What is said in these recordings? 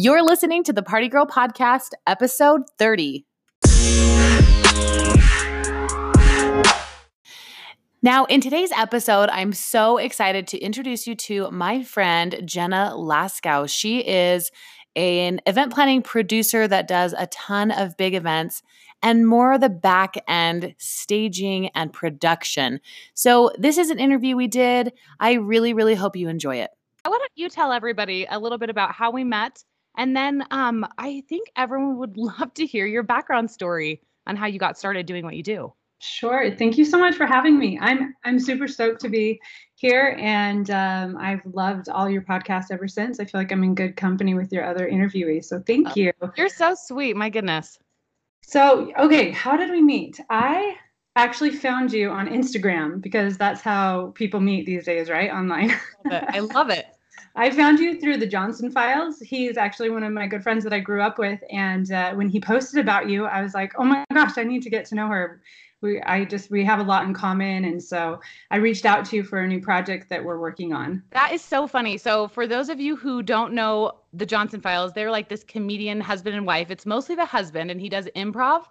You're listening to the Party Girl Podcast, episode 30. Now, in today's episode, I'm so excited to introduce you to my friend Genna Lasko. She is an event planning producer that does a ton of big events and more of the back end staging and production. So, this is an interview we did. I really, really hope you enjoy it. Why don't you tell everybody a little bit about how we met? And then um, I think everyone would love to hear your background story on how you got started doing what you do. Sure. Thank you so much for having me. I'm I'm super stoked to be here, and um, I've loved all your podcasts ever since. I feel like I'm in good company with your other interviewees. So thank you. You're so sweet. My goodness. So okay, how did we meet? I actually found you on Instagram because that's how people meet these days, right? Online. I love it. I found you through the Johnson Files. He's actually one of my good friends that I grew up with, and uh, when he posted about you, I was like, "Oh my gosh, I need to get to know her." we I just we have a lot in common and so I reached out to you for a new project that we're working on. That is so funny. So for those of you who don't know the Johnson Files, they're like this comedian husband and wife. It's mostly the husband and he does improv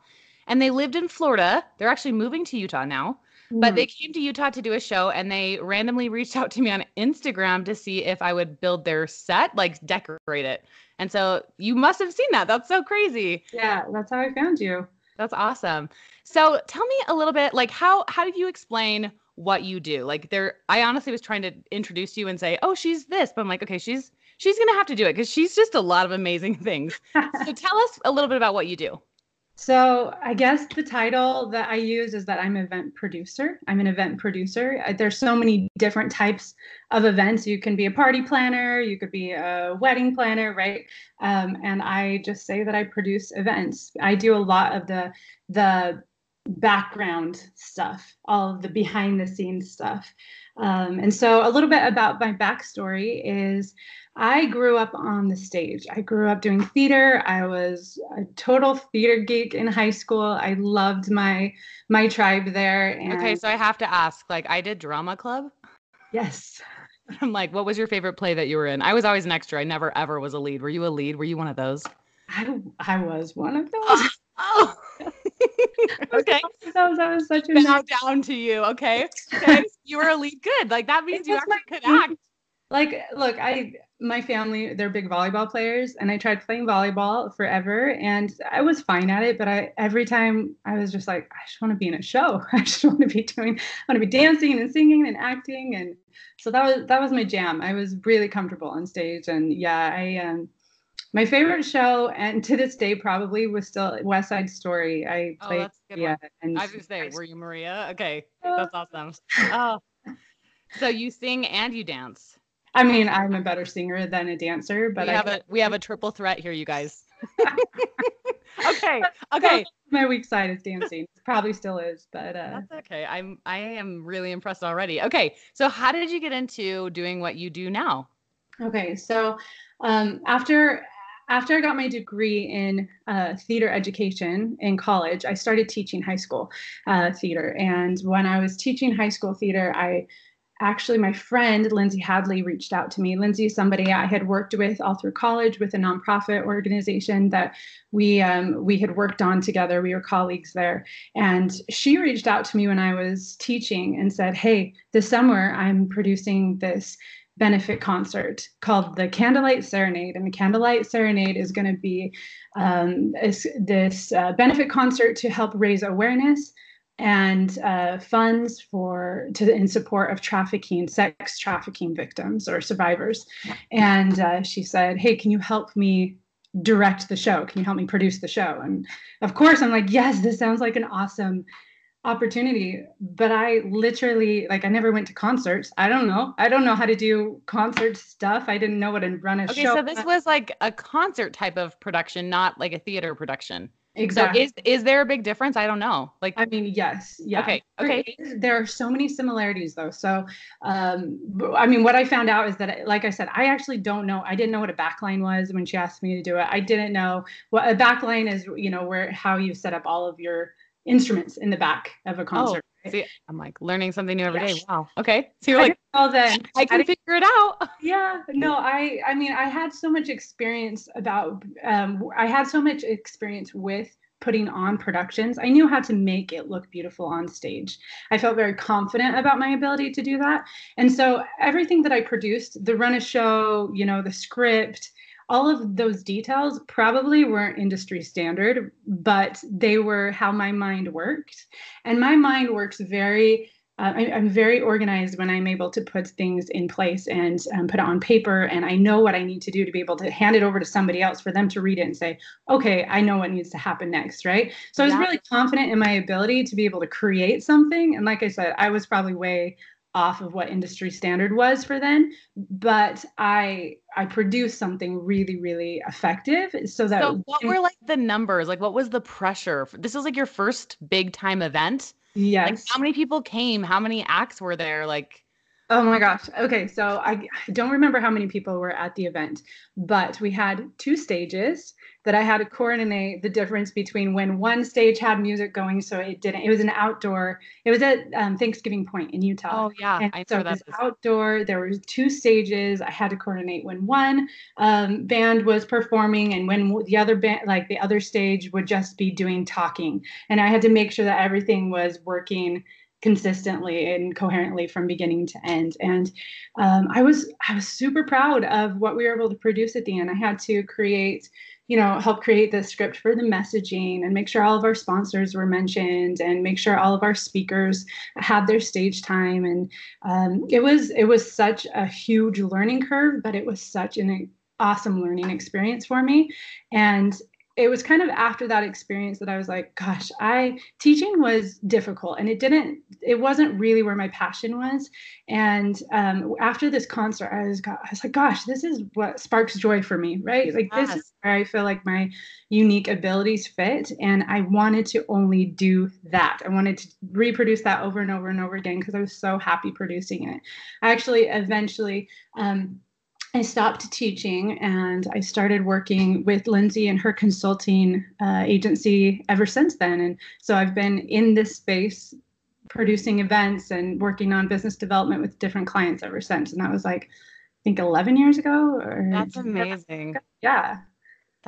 and they lived in Florida. They're actually moving to Utah now. Mm. But they hmm. came to Utah to do a show and they randomly reached out to me on Instagram to see if I would build their set, like decorate it. And so you must have seen that. That's so crazy. Yeah, that's how I found you. That's awesome. So tell me a little bit like how how did you explain what you do? Like there I honestly was trying to introduce you and say, "Oh, she's this." But I'm like, "Okay, she's she's going to have to do it cuz she's just a lot of amazing things." so tell us a little bit about what you do. So I guess the title that I use is that I'm an event producer. I'm an event producer. There's so many different types of events. You can be a party planner, you could be a wedding planner, right? Um, and I just say that I produce events. I do a lot of the the background stuff, all of the behind the scenes stuff. Um, and so, a little bit about my backstory is I grew up on the stage. I grew up doing theater. I was a total theater geek in high school. I loved my my tribe there. And okay, so I have to ask. Like, I did drama club. Yes. I'm like, what was your favorite play that you were in? I was always an extra. I never ever was a lead. Were you a lead? Were you one of those? I I was one of those. oh. okay. That was, that was such a bow down to you. Okay. Okay. you were a lead. Good. Like that means you actually could act. Like, look, I my family they're big volleyball players, and I tried playing volleyball forever, and I was fine at it. But I every time I was just like, I just want to be in a show. I just want to be doing, I want to be dancing and singing and acting, and so that was that was my jam. I was really comfortable on stage, and yeah, I um my favorite show, and to this day probably was still West Side Story. I oh, played. That's a good yeah, one. and I was gonna say, were you Maria? Okay, that's awesome. Oh, so you sing and you dance. I mean, I'm a better singer than a dancer, but we have a we have a triple threat here, you guys. okay, okay. My weak side is dancing. Probably still is, but uh, that's okay. I'm I am really impressed already. Okay, so how did you get into doing what you do now? Okay, so um, after after I got my degree in uh, theater education in college, I started teaching high school uh, theater. And when I was teaching high school theater, I actually, my friend Lindsay Hadley reached out to me. Lindsay is somebody I had worked with all through college with a nonprofit organization that we um, we had worked on together. We were colleagues there, and she reached out to me when I was teaching and said, "Hey, this summer I'm producing this benefit concert called the Candlelight Serenade. And the Candlelight Serenade is going to be um, this, this uh, benefit concert to help raise awareness and uh, funds for to in support of trafficking, sex trafficking victims or survivors. And uh, she said, "Hey, can you help me direct the show? Can you help me produce the show?" And of course, I'm like, "Yes, this sounds like an awesome opportunity but i literally like i never went to concerts. I don't know. I don't know how to do concert stuff. I didn't know what to run a okay, show so this was. like a concert type of production not like a theater production. Exactly so is is there a big difference? I don't know. Like i mean yes. Yeah. Okay okay. there are so many similarities though. So um i mean what i found out is that like i said i actually don't know. I didn't know what a backline was when she asked me to do it. I didn't know what a backline is you know where how you set up all of your instruments in the back of a concert. Oh, see, I'm like learning something new every day. Wow. Okay. So you're I like, didn't know then. I can figure it out. yeah no i i mean i had so much experience about um i had so much experience with putting on productions i knew how to make it look beautiful on stage i felt very confident about my ability to do that and so everything that i produced the run a show you know the script all of those details probably weren't industry standard but they were how my mind worked and my mind works very uh, I, am very organized when I'm able to put things in place and um, put it on paper, and I know what I need to do to be able to hand it over to somebody else for them to read it and say, "Okay, I know what needs to happen next." Right. So I was really confident in my ability to be able to create something, and like I said, I was probably way off of what industry standard was for then, but I I produced something really really effective, so that So what were like the numbers? Like what was the pressure? This was like your first big time event. yes. Like how many people came? How many acts were there? Like Oh my gosh. Okay, so I, I don't remember how many people were at the event, but we had two stages that I had to coordinate the difference between when one stage had music going, so it didn't. It was an outdoor. It was at um, Thanksgiving Point in Utah. oh yeah, And I so it that. was outdoor. There were two stages. I had to coordinate when one um, band was performing and when the other band, like the other stage, would just be doing talking. And I had to make sure that everything was working consistently and coherently from beginning to end. And um, I was I was super proud of what we were able to produce at the end. I had to create you know, help create the script for the messaging and make sure all of our sponsors were mentioned and make sure all of our speakers had their stage time. And um, it was it was such a huge learning curve, but it was such an awesome learning experience for me. And it was kind of after that experience that I was like, gosh, I teaching was difficult and it didn't, it wasn't really where my passion was. And um, after this concert, I was, I was like, gosh, this is what sparks joy for me, right? Like this is where I feel like my unique abilities fit. And I wanted to only do that. I wanted to reproduce that over and over and over again because I was so happy producing it. I actually eventually, um, I stopped teaching and I started working with Lindsay and her consulting uh, agency ever since then. And so I've been in this space producing events and working on business development with different clients ever since. And that was like, I think 11 years ago. Or That's amazing. Yeah.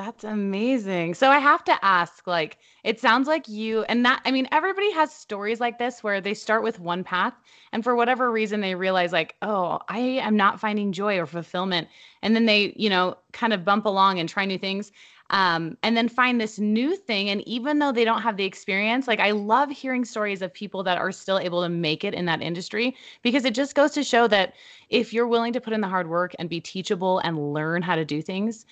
That's amazing. So I have to ask, like, it sounds like you, and that, I mean, everybody has stories like this where they start with one path, and for whatever reason, they realize, like, oh, I am not finding joy or fulfillment. And then they, you know, kind of bump along and try new things. Um, and then find this new thing. And even though they don't have the experience, like, I love hearing stories of people that are still able to make it in that industry because it just goes to show that if you're willing to put in the hard work and be teachable and learn how to do things,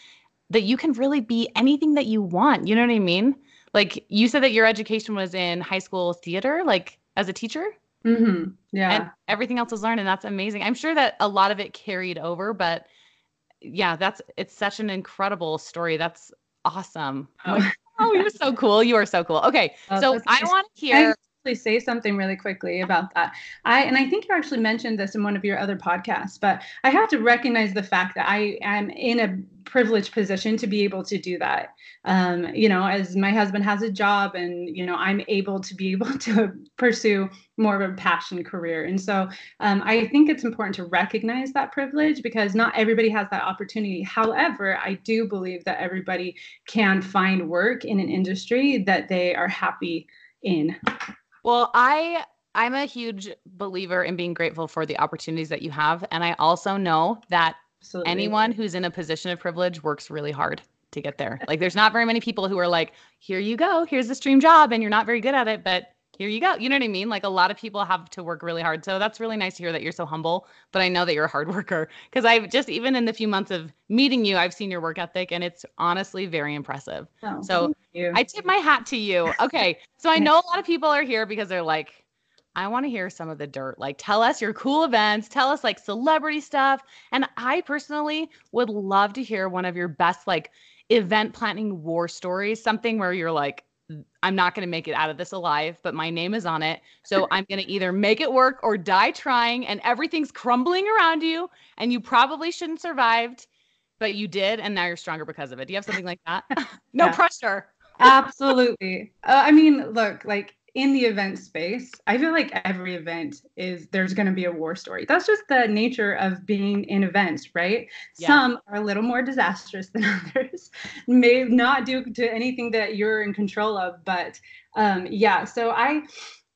that you can really be anything that you want. You know what I mean? Like you said that your education was in high school theater, like as a teacher, hmm Yeah. and everything else was learned, and that's amazing. I'm sure that a lot of it carried over, but yeah, that's it's such an incredible story. That's awesome. Like, oh, you're so cool. You are so cool. Okay, Oh, so I nice. want to hear. I say something really quickly about that? I and I think you actually mentioned this in one of your other podcasts, but I have to recognize the fact that I am in a privileged position to be able to do that. Um, you know, as my husband has a job, and you know, I'm able to be able to pursue more of a passion career, and so um, I think it's important to recognize that privilege because not everybody has that opportunity. However, I do believe that everybody can find work in an industry that they are happy in. Well, I I'm a huge believer in being grateful for the opportunities that you have, and I also know that Absolutely. anyone who's in a position of privilege works really hard to get there. Like there's not very many people who are like, here you go, here's this dream job, and you're not very good at it, but here you go. You know what I mean? Like a lot of people have to work really hard. So that's really nice to hear that you're so humble, but I know that you're a hard worker because I've just even in the few months of meeting you, I've seen your work ethic and it's honestly very impressive. Oh, So. I tip my hat to you. Okay. So I know a lot of people are here because they're like, I want to hear some of the dirt. Like, tell us your cool events, tell us like celebrity stuff. And I personally would love to hear one of your best like event planning war stories, something where you're like, I'm not going to make it out of this alive, but my name is on it. So I'm going to either make it work or die trying, and everything's crumbling around you, and you probably shouldn't survived, but you did, and now you're stronger because of it. Do you have something like that? no Yeah. pressure. Absolutely. Uh, I mean, look, like in the event space, I feel like every event is there's going to be a war story. That's just the nature of being in events, right? Yeah. Some are a little more disastrous than others, may not due to anything that you're in control of, but um, yeah. So I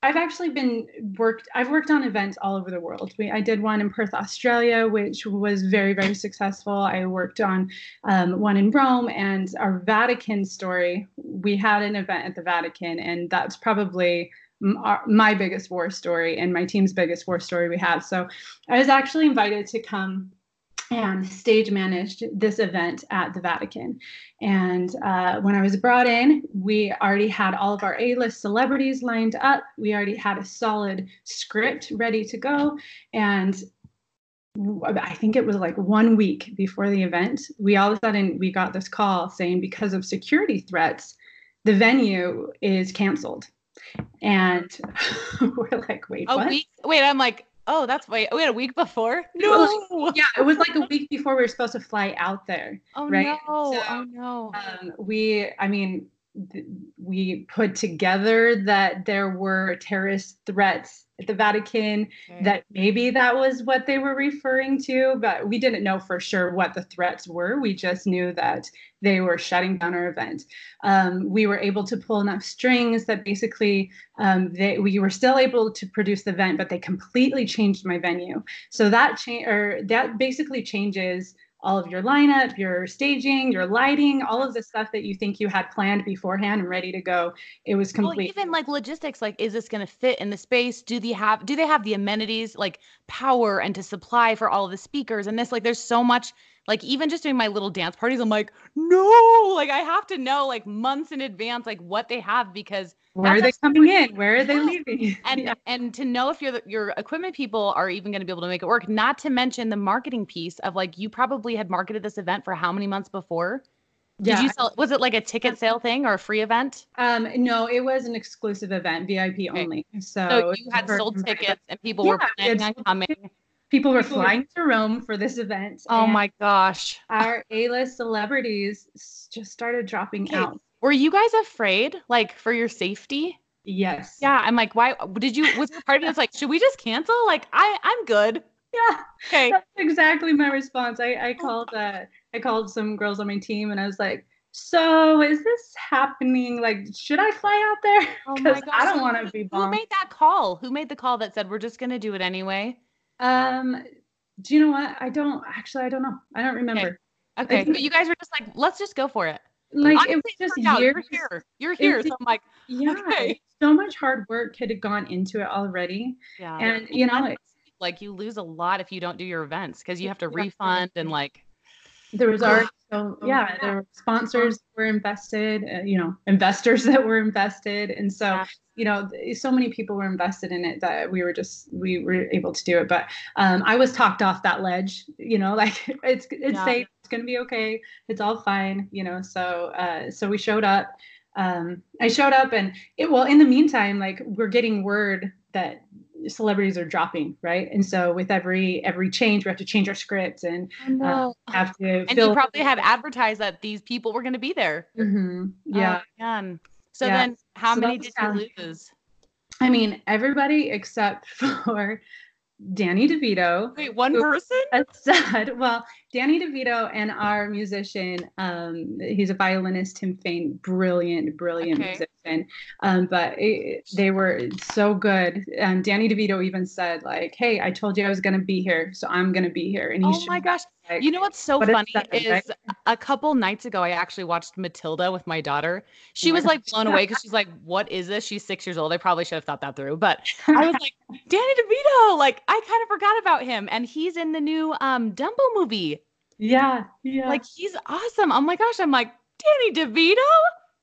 I've actually been worked. I've worked on events all over the world. We, I did one in Perth, Australia, which was very, very successful. I worked on um, one in Rome, and our Vatican story. We had an event at the Vatican, and that's probably my biggest war story and my team's biggest war story we have. So, I was actually invited to come and stage managed this event at the Vatican. And uh, when I was brought in, we already had all of our A list celebrities lined up. We already had a solid script ready to go. And I think it was like one week before the event, we all of a sudden we got this call saying because of security threats, the venue is canceled. And we're like, wait, a what? week? Wait, I'm like, Oh, that's wait. We had a week before. No. yeah, it was like a week before we were supposed to fly out there. Oh right? no! So, oh no! Um, we, I mean, th- we put together that there were terrorist threats at the Vatican, okay. that maybe that was what they were referring to, but we didn't know for sure what the threats were. We just knew that they were shutting down our event. Um, we were able to pull enough strings that basically um, they, we were still able to produce the event, but they completely changed my venue. So that change or that basically changes all of your lineup, your staging, your lighting, all of the stuff that you think you had planned beforehand and ready to go. It was complete. Well, even like logistics, like is this going to fit in the space? Do they have do they have the amenities like power and to supply for all of the speakers and this? Like, there's so much like even just doing my little dance parties i'm like no! Like i have to know like months in advance like what they have because where are they coming in? Where are they leaving? And yeah. and to know if your your equipment people are even going to be able to make it work not to mention the marketing piece of like you probably had marketed this event for how many months before? Did yeah. you sell was it like a ticket sale thing or a free event? Um no it was an exclusive event vip okay. only. So, so you had sold tickets and people yeah, were planning on coming People were flying to Rome for this event. Oh my gosh. Our A-list celebrities just started dropping okay. out. Were you guys afraid, like, for your safety? Yes. Yeah. I'm like, why did you was there part of you that's like, should we just cancel? Like, I I'm good. Yeah. Okay. That's exactly my response. I, I called uh I called some girls on my team and I was like, so is this happening? Like, should I fly out there? Because oh I don't want to be bombed. Who made that call? Who made the call that said we're just gonna do it anyway? Um, do you know what? I don't actually. I don't know. I don't remember. Okay, okay. but you guys were just like, let's just go for it. Like Honestly, it was just years. You're here. You're here. so I'm like, yeah. Okay. So much hard work had gone into it already. Yeah. And you know, like you lose a lot if you don't do your events because you have to refund and like. There was art. So yeah, there were sponsors that were invested. Uh, you know, investors that were invested, and so yeah you know so many people were invested in it that we were just we were able to do it but um, i was talked off that ledge you know like it's it's yeah. safe it's gonna be okay it's all fine you know so uh, so we showed up um, i showed up and it well in the meantime like we're getting word that celebrities are dropping right and so with every every change we have to change our scripts and uh, have to and you probably have advertised that these people were going to be there mm-hmm. yeah oh, so yeah. then how so many did you lose? I mean, everybody except for Danny DeVito. Wait, one person? Said, well, Danny DeVito and our musician, um, he's a violinist, Tim Fain, brilliant, brilliant okay. musician. Um, but it, they were so good. And um, Danny DeVito even said, like, "Hey, I told you I was gonna be here, so I'm gonna be here." And he oh my gosh, you know what's so funny is right? a couple nights ago I actually watched Matilda with my daughter. She was like blown away because she's like, "What is this?" She's six years old. I probably should have thought that through, but I was like, Danny DeVito, like I kind of forgot about him, and he's in the new um Dumbo movie. Yeah, yeah. Like he's awesome. Oh my gosh, I'm like Danny DeVito.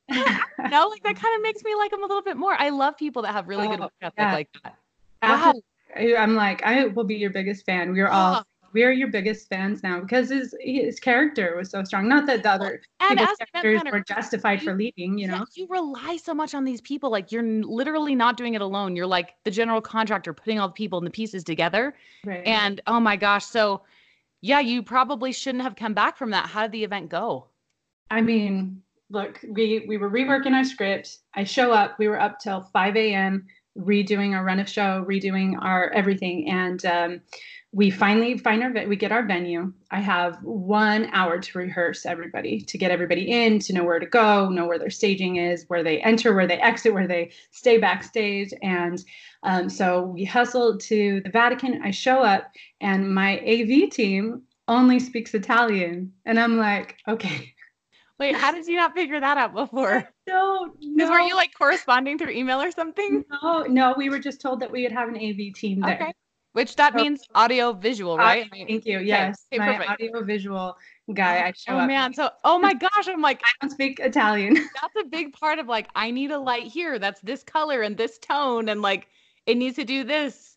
no, like that kind of makes me like him a little bit more. I love people that have really oh, good work ethic yeah. like that. Wow. I'm like, I will be your biggest fan. We are all oh. We are your biggest fans now because his his character was so strong. Not that the other and characters were justified you, for leaving, you know. Yeah, you rely so much on these people. Like you're literally not doing it alone. You're like the general contractor putting all the people and the pieces together. Right. And oh my gosh, so yeah, you probably shouldn't have come back from that. How did the event go? I mean, look, we we were reworking our script. I show up. We were up till 5 a.m. redoing our run of show, redoing our everything, and um, we finally find our we get our venue. I have one hour to rehearse everybody to get everybody in, to know where to go, know where their staging is, where they enter, where they exit, where they stay backstage, and um, so we hustle to the Vatican. I show up, and my AV team only speaks Italian, and I'm like, okay Wait, how did you not figure that out before? No, no. Were you like corresponding through email or something? No, no. We were just told that we would have an AV team there. Okay. Which that so, means audio visual, right? Uh, thank you. Yes, okay, my audio visual guy. I show oh, up. man, so oh my gosh, I'm like I don't speak Italian. that's a big part of like I need a light here. That's this color and this tone, and like it needs to do this.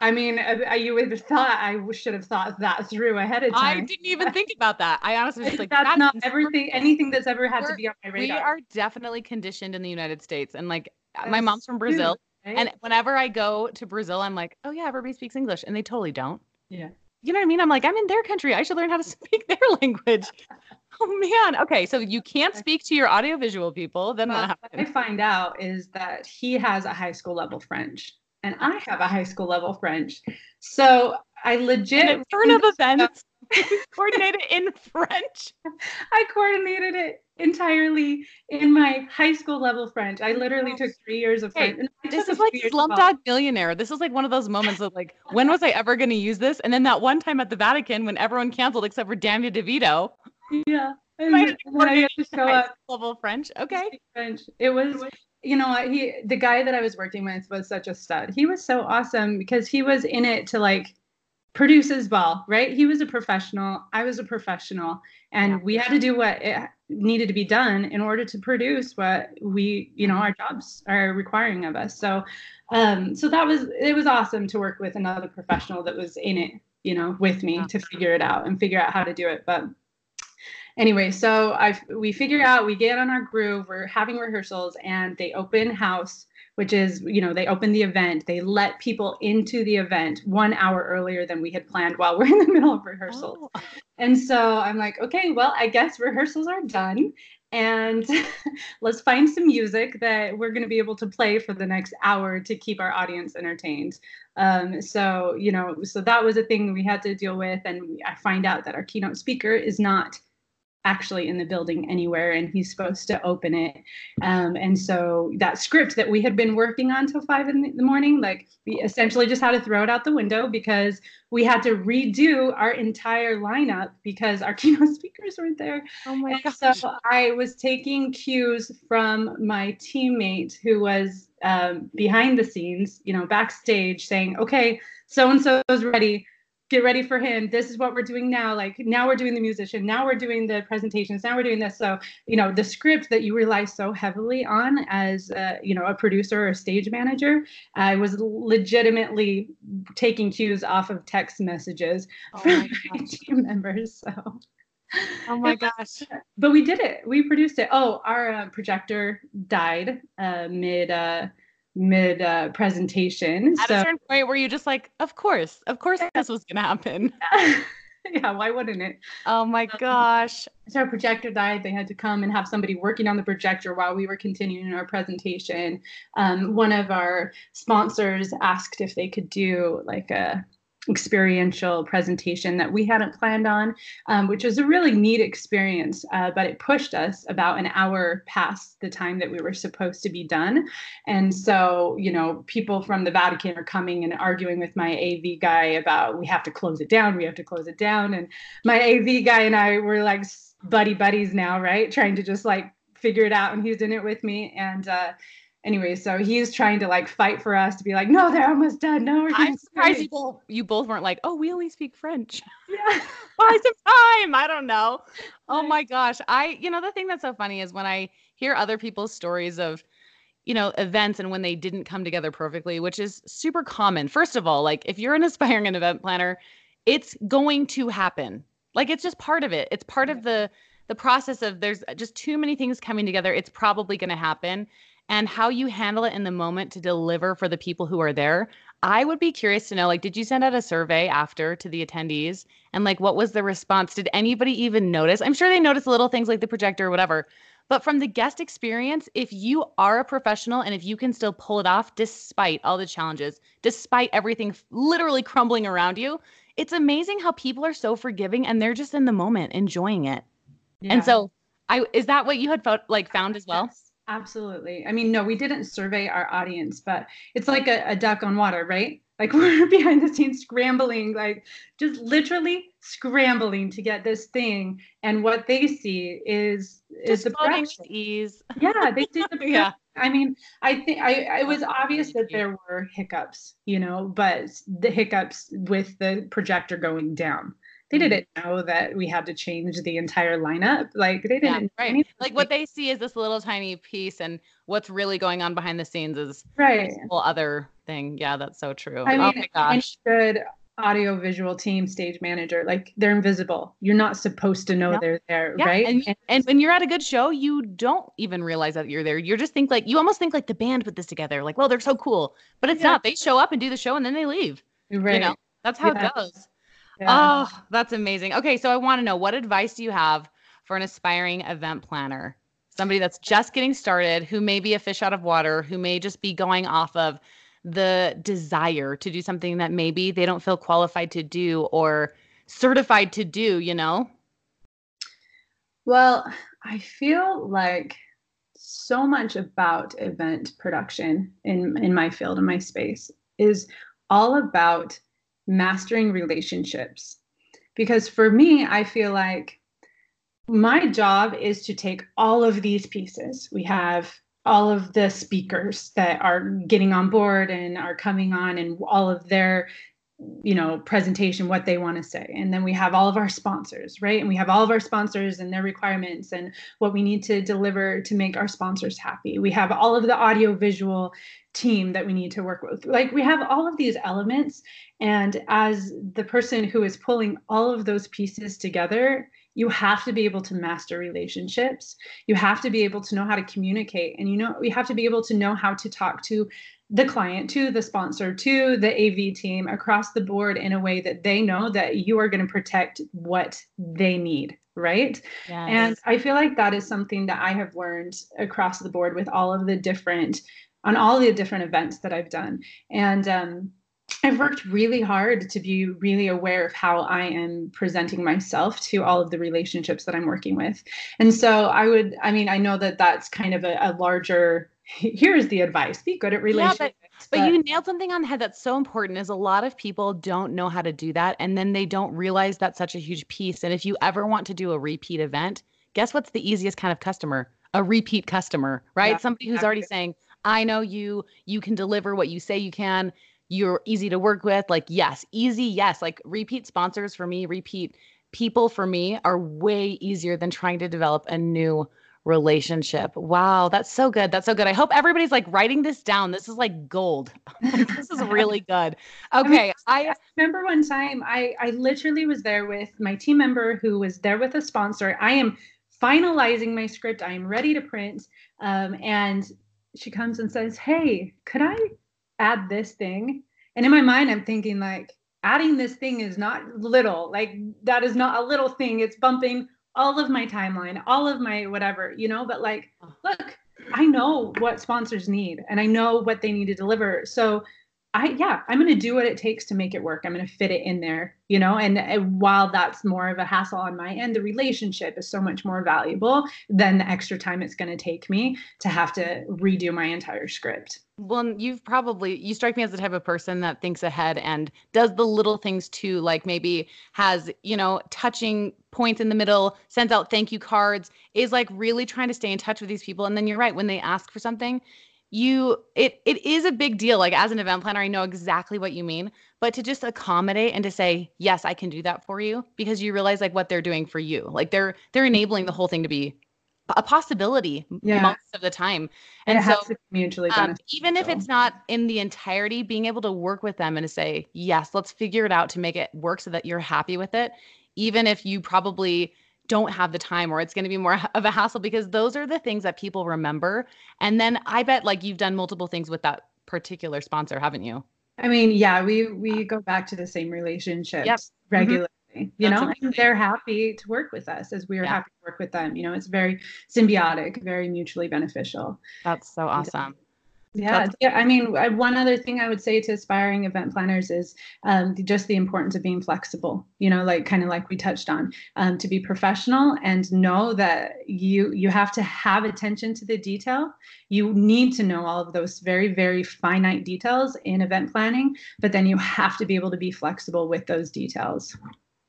I mean, uh, you would have thought I should have thought that through ahead of time. I didn't even think about that. I honestly was like, that's, that's not everything, anything that's ever had to be on my radar. We are definitely conditioned in the United States, and like that's my mom's from Brazil, right? And whenever I go to Brazil, I'm like, oh yeah, everybody speaks English, and they totally don't. Yeah. You know what I mean? I'm like, I'm in their country. I should learn how to speak their language. oh man. Okay, so you can't speak to your audiovisual people. Then well, what I find out is that he has a high school level French and I have a high school level French. So I legit turn of events coordinated in French. I coordinated it entirely in my high school level French. I literally took three years of French. Hey, this is like Slumdog Millionaire. This is like one of those moments of like, when was I ever going to use this? And then that one time at the Vatican when everyone canceled except for Danny DeVito. Yeah. And, and I had to show up. Level French. Okay. French. It was you know he the guy that i was working with was such a stud he was so awesome because he was in it to like produce his ball right? He was a professional. I was a professional. And yeah. we had to do what needed to be done in order to produce what we you know our jobs are requiring of us. So um so that was it was awesome to work with another professional that was in it you know with me to figure it out and figure out how to do it. But anyway, so I we figure out we get on our groove. We're having rehearsals, and they open house, which is you know they open the event. They let people into the event one hour earlier than we had planned while we're in the middle of rehearsals. Oh. And so I'm like, okay, well, I guess rehearsals are done. And let's find some music that we're going to be able to play for the next hour to keep our audience entertained. Um, so, you know, so that was a thing we had to deal with. And I find out that our keynote speaker is not actually in the building anywhere and he's supposed to open it. Um, and so that script that we had been working on till five in the morning like we essentially just had to throw it out the window because we had to redo our entire lineup because our keynote speakers weren't there. Oh my god so i was taking cues from my teammate who was um, behind the scenes you know backstage saying okay so and so is ready get ready for him. This is what we're doing now. Like now we're doing the musician. Now we're doing the presentations. Now we're doing this. So you know the script that you rely so heavily on as uh, you know a producer or a stage manager i was legitimately taking cues off of text messages oh from my team members so. Oh my gosh. But we did it. We produced it. Oh, our uh, projector died uh, mid uh, mid uh, presentation. At so, a certain point where you just like, of course, of course this was gonna happen. yeah, why wouldn't it? Oh my um, gosh. So our projector died. They had to come and have somebody working on the projector while we were continuing our presentation. Um, one of our sponsors asked if they could do like a experiential presentation that we hadn't planned on, um, which was a really neat experience. Uh, but it pushed us about an hour past the time that we were supposed to be done. And so, you know, people from the Vatican are coming and arguing with my AV guy about we have to close it down, we have to close it down. And my AV guy and I were like buddy buddies now, right? Trying to just like figure it out. And he's in it with me. And, uh, anyway, so he's trying to like fight for us to be like, no, they're almost done. No, we're I'm surprised you both, you both weren't like, oh, we only speak French. Yeah. Buy some time. I don't know. Oh my gosh. I, you know, the thing that's so funny is when I hear other people's stories of, you know, events and when they didn't come together perfectly, which is super common. First of all, like if you're an aspiring event planner, it's going to happen. Like it's just part of it. It's part of the the process of there's just too many things coming together. It's probably going to happen and how you handle it in the moment to deliver for the people who are there. I would be curious to know like did you send out a survey after to the attendees and like what was the response? Did anybody even notice? I'm sure they noticed little things like the projector or whatever, But from the guest experience, if you are a professional and if you can still pull it off despite all the challenges, despite everything literally crumbling around you, it's amazing how people are so forgiving and they're just in the moment enjoying it. Yeah. And so I is that what you had felt like found as well? Yes. Absolutely. I mean, no, we didn't survey our audience, but it's like a, a duck on water, right? Like we're behind the scenes scrambling, like just literally scrambling to get this thing. And what they see is is the with ease. Yeah, they see the yeah. I mean, I think I it was obvious that there were hiccups, you know, but the hiccups with the projector going down they mm-hmm. didn't know that we had to change the entire lineup. Like they didn't. Yeah, right. Like what they see is this little tiny piece, and what's really going on behind the scenes is right. whole other thing. Yeah, that's so true. I oh mean, my gosh. Good audio visual team stage manager like they're invisible you're not supposed to know yeah. they're there yeah. right and, and, and when you're at a good show you don't even realize that you're there you're just think like you almost think like the band put this together like well they're so cool but it's yeah. not they show up and do the show and then they leave right you know that's how it goes yeah. Oh, that's amazing. Okay, so I want to know what advice do you have for an aspiring event planner? Somebody that's just getting started, who may be a fish out of water, who may just be going off of the desire to do something that maybe they don't feel qualified to do or certified to do, you know? Well, I feel like so much about event production in in my field in my space is all about mastering relationships. Because for me, I feel like my job is to take all of these pieces. We have all of the speakers that are getting on board and are coming on and all of their you know presentation what they want to say. And then we have all of our sponsors right? And we have all of our sponsors and their requirements and what we need to deliver to make our sponsors happy. We have all of the audio visual team that we need to work with. Like we have all of these elements. And as the person who is pulling all of those pieces together you have to be able to master relationships. You have to be able to know how to communicate. And you know we have to be able to know how to talk to the client to the sponsor to the AV team across the board in a way that they know that you are going to protect what they need right yes. and i feel like that is something that i have learned across the board with all of the different on all the different events that i've done and um, I've worked really hard to be really aware of how I am presenting myself to all of the relationships that I'm working with. And so I would, I mean, I know that that's kind of a, a larger here's the advice be good at relationships. Yeah, but, but, but you nailed something on the head that's so important is a lot of people don't know how to do that. And then they don't realize that's such a huge piece. And if you ever want to do a repeat event, guess what's the easiest kind of customer? A repeat customer, right? Yeah, Somebody who's exactly. already saying, I know you, you can deliver what you say you can, you're easy to work with. Like, yes, easy, yes. Like repeat sponsors for me, repeat people for me are way easier than trying to develop a new relationship. Wow, that's so good. That's so good. I hope everybody's like writing this down. This is like gold. this is really good. Okay, I, mean, I, remember one time I I literally was there with my team member who was there with a sponsor. I am finalizing my script. I am ready to print. Um, and she comes and says, "Hey, could I add this thing?" And in my mind, I'm thinking like, adding this thing is not little. Like that is not a little thing. It's bumping all of my timeline, all of my whatever, you know, but like, uh. look, I know what sponsors need and I know what they need to deliver. So I, yeah, I'm going to do what it takes to make it work. I'm going to fit it in there, you know, and, and, while that's more of a hassle on my end, the relationship is so much more valuable than the extra time it's going to take me to have to redo my entire script. Well, you've probably, you strike me as the type of person that thinks ahead and does the little things too, like maybe has, you know, touching points in the middle, sends out thank you cards, is like really trying to stay in touch with these people. And then you're right, when they ask for something, you it it is a big deal. Like as an event planner i know exactly what you mean but to just accommodate and to say yes i can do that for you because you realize like what they're doing for you. Like they're they're enabling the whole thing to be a possibility yeah. most of the time. And, and so mutually um, even if it's not in the entirety being able to work with them and to say yes let's figure it out to make it work so that you're happy with it even if you probably don't have the time or it's going to be more of a hassle because those are the things that people remember. And then I bet like you've done multiple things with that particular sponsor, haven't you? I mean, yeah, we we go back to the same relationships yep. Mm-hmm. regularly. Mm-hmm. you That's know, amazing. and they're happy to work with us as we are yeah. happy to work with them. You know, it's very symbiotic, very mutually beneficial. That's so awesome. Yeah, yeah. I mean, one other thing I would say to aspiring event planners is um, just the importance of being flexible. You know, like kind of like we touched on, um, to be professional and know that you you have to have attention to the detail. You need to know all of those very very finite details in event planning, but then you have to be able to be flexible with those details.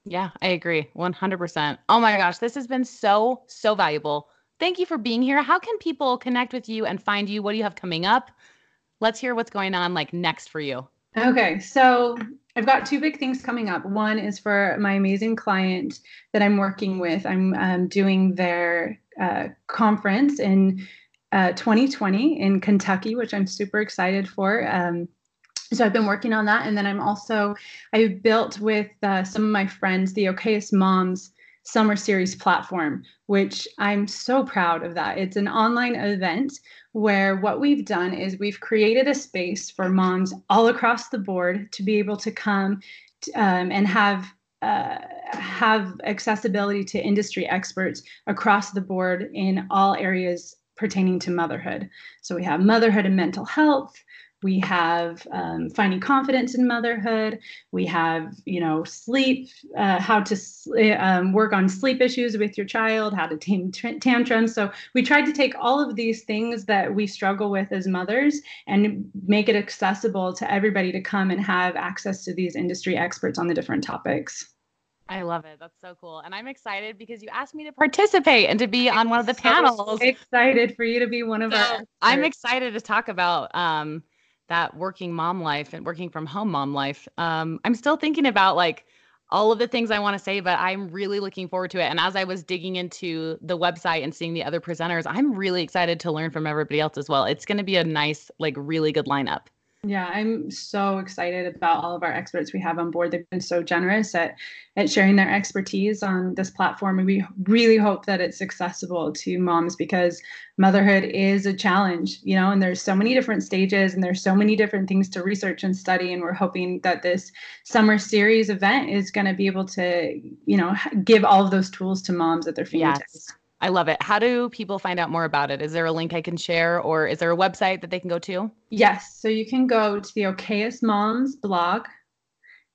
Yeah, I agree, one hundred percent. Oh my gosh, this has been so so valuable. Thank you for being here. How can people connect with you and find you? What do you have coming up? let's hear what's going on like next for you. Okay, so I've got two big things coming up. One is for my amazing client that I'm working with. I'm um, doing their uh, conference in uh, 2020 in Kentucky, which I'm super excited for. Um, so I've been working on that, and then I'm also I built with uh, some of my friends the Okayest Moms Summer Series platform, which I'm so proud of that. It's an online event where what we've done is we've created a space for moms all across the board to be able to come um, and have uh, have accessibility to industry experts across the board in all areas pertaining to motherhood. So we have motherhood and mental health, we have um, finding confidence in motherhood we have you know sleep uh, how to um, work on sleep issues with your child how to tame tantrums so we tried to take all of these things that we struggle with as mothers and make it accessible to everybody to come and have access to these industry experts on the different topics I love it. That's so cool. And I'm excited because you asked me to participate and to be on one of the so panels. Excited for you to be one of so our. I'm excited to talk about um, that working mom life and working from home mom life. Um, I'm still thinking about like all of the things I want to say, but I'm really looking forward to it. And as I was digging into the website and seeing the other presenters, I'm really excited to learn from everybody else as well. It's going to be a nice, like, really good lineup. Yeah, I'm so excited about all of our experts we have on board. They've been so generous at at sharing their expertise on this platform. And we really hope that it's accessible to moms because motherhood is a challenge, you know, and there's so many different stages and there's so many different things to research and study. And we're hoping that this summer series event is going to be able to, you know, give all of those tools to moms at their fingertips. Yes. I love it. How do people find out more about it? Is there a link I can share or is there a website that they can go to? Yes. So you can go to the Okayest Moms blog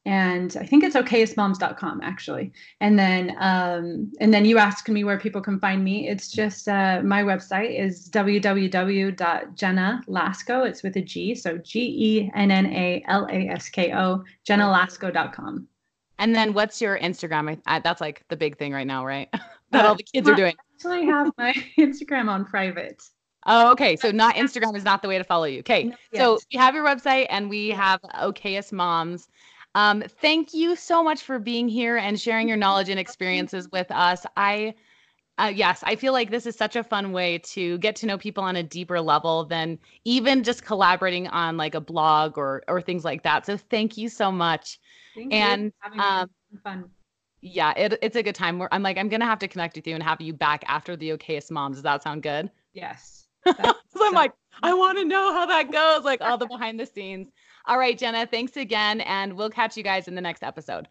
and I think it's okayestmoms.com actually. And then um, and then you asked me where people can find me. It's just uh, my website is www.gennalasko. It's with a G, so G E N N A L A S K O, gennalasko.com. And then what's your Instagram? I, that's like the big thing right now, right? that all the kids are doing actually have my Instagram on private. Oh, okay. So not Instagram is not the way to follow you. Okay. No, yes. So you have your website and we have Okayest Moms. Um, thank you so much for being here and sharing your knowledge and experiences with us. I uh, yes, I feel like this is such a fun way to get to know people on a deeper level than even just collaborating on like a blog or or things like that. So thank you so much. Thank and um, fun yeah, it, it's a good time. Where I'm like, I'm gonna have to connect with you and have you back after the Okayest Moms. Does that sound good? Yes. so I'm like, I want to know how that goes, like all the behind the scenes. All right, Genna, thanks again, and we'll catch you guys in the next episode.